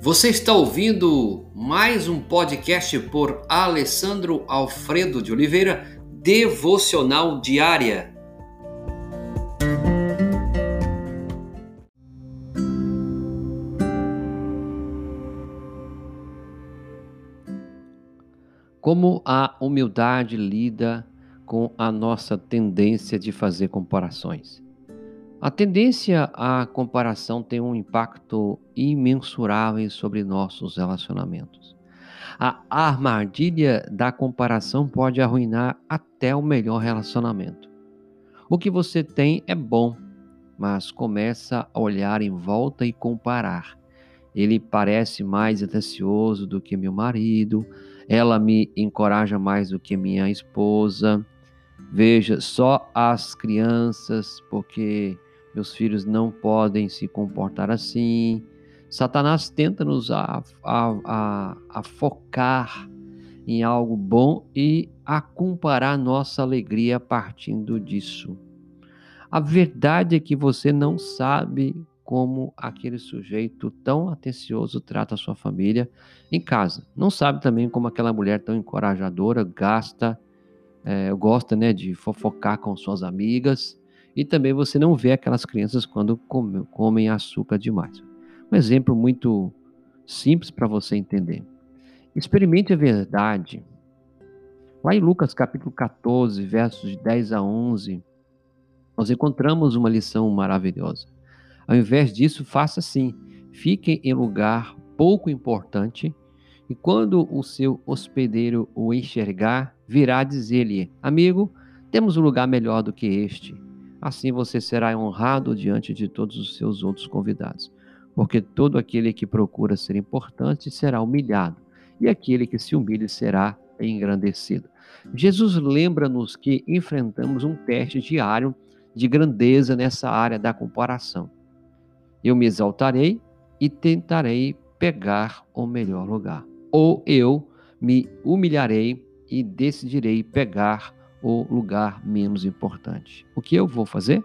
Você está ouvindo mais um podcast por Alessandro Alfredo de Oliveira, Devocional Diária. Como a humildade lida com a nossa tendência de fazer comparações? A tendência à comparação tem um impacto imensurável sobre nossos relacionamentos. A armadilha da comparação pode arruinar até o melhor relacionamento. O que você tem é bom, mas começa a olhar em volta e comparar. Ele parece mais atencioso do que meu marido, ela me encoraja mais do que minha esposa. Veja só as crianças, porque meus filhos não podem se comportar assim. Satanás tenta nos a, a, a, a focar em algo bom e a comparar nossa alegria partindo disso. A verdade é que você não sabe como aquele sujeito tão atencioso trata a sua família em casa. Não sabe também como aquela mulher tão encorajadora gasta, é, gosta né, de fofocar com suas amigas. E também você não vê aquelas crianças quando comem açúcar demais. Um exemplo muito simples para você entender. Experimente a verdade. Lá em Lucas capítulo 14, versos de 10 a 11, nós encontramos uma lição maravilhosa. Ao invés disso, faça assim: fique em lugar pouco importante, e quando o seu hospedeiro o enxergar, virá dizer-lhe: Amigo, temos um lugar melhor do que este Assim você será honrado diante de todos os seus outros convidados. Porque todo aquele que procura ser importante será humilhado, e aquele que se humilha será engrandecido. Jesus lembra-nos que enfrentamos um teste diário de grandeza nessa área da comparação. Eu me exaltarei e tentarei pegar o melhor lugar. Ou eu me humilharei e decidirei pegar o lugar menos importante. O que eu vou fazer?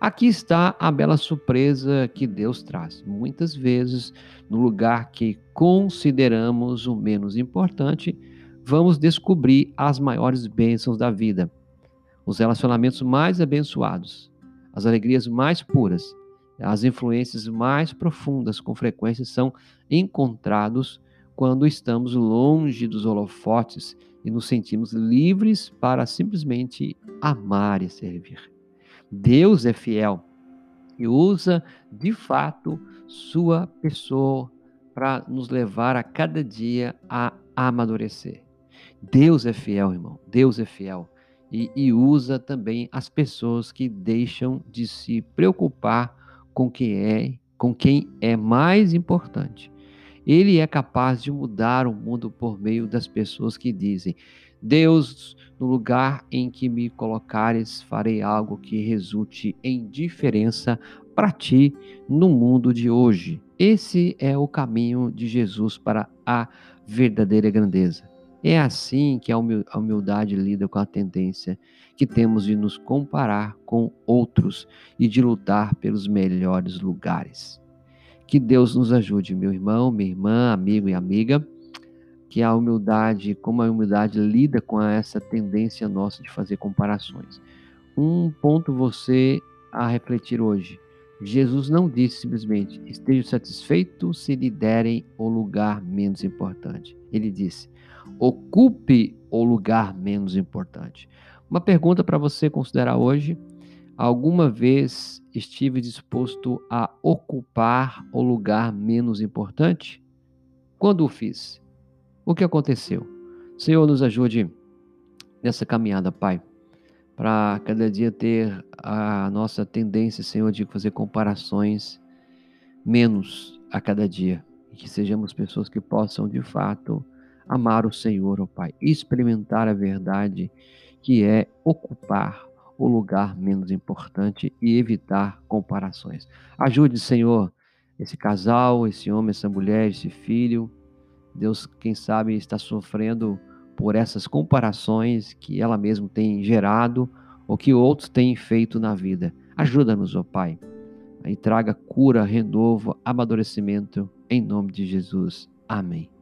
Aqui está a bela surpresa que Deus traz. Muitas vezes, no lugar que consideramos o menos importante, vamos descobrir as maiores bênçãos da vida, os relacionamentos mais abençoados, as alegrias mais puras, as influências mais profundas, com frequência, são encontrados quando estamos longe dos holofotes e nos sentimos livres para simplesmente amar e servir. Deus é fiel e usa de fato sua pessoa para nos levar a cada dia a amadurecer. Deus é fiel, irmão. Deus é fiel. E, e usa também as pessoas que deixam de se preocupar com quem é, com quem é mais importante ele é capaz de mudar o mundo por meio das pessoas que dizem: Deus, no lugar em que me colocares, farei algo que resulte em diferença para ti no mundo de hoje. Esse é o caminho de Jesus para a verdadeira grandeza. É assim que a humildade lida com a tendência que temos de nos comparar com outros e de lutar pelos melhores lugares. Que Deus nos ajude, meu irmão, minha irmã, amigo e amiga, que a humildade, como a humildade lida com essa tendência nossa de fazer comparações. Um ponto você a refletir hoje. Jesus não disse simplesmente: esteja satisfeito se lhe derem o lugar menos importante. Ele disse: ocupe o lugar menos importante. Uma pergunta para você considerar hoje Alguma vez estive disposto a ocupar o lugar menos importante? Quando o fiz? O que aconteceu? Senhor, nos ajude nessa caminhada, Pai, para cada dia ter a nossa tendência, Senhor, de fazer comparações menos a cada dia. E que sejamos pessoas que possam, de fato, amar o Senhor, ó Pai, experimentar a verdade que é ocupar o lugar menos importante e evitar comparações. Ajude, Senhor, esse casal, esse homem, essa mulher, esse filho. Deus, quem sabe, está sofrendo por essas comparações que ela mesma tem gerado ou que outros têm feito na vida. Ajuda-nos, ó Pai, e traga cura, renovo, amadurecimento, em nome de Jesus. Amém.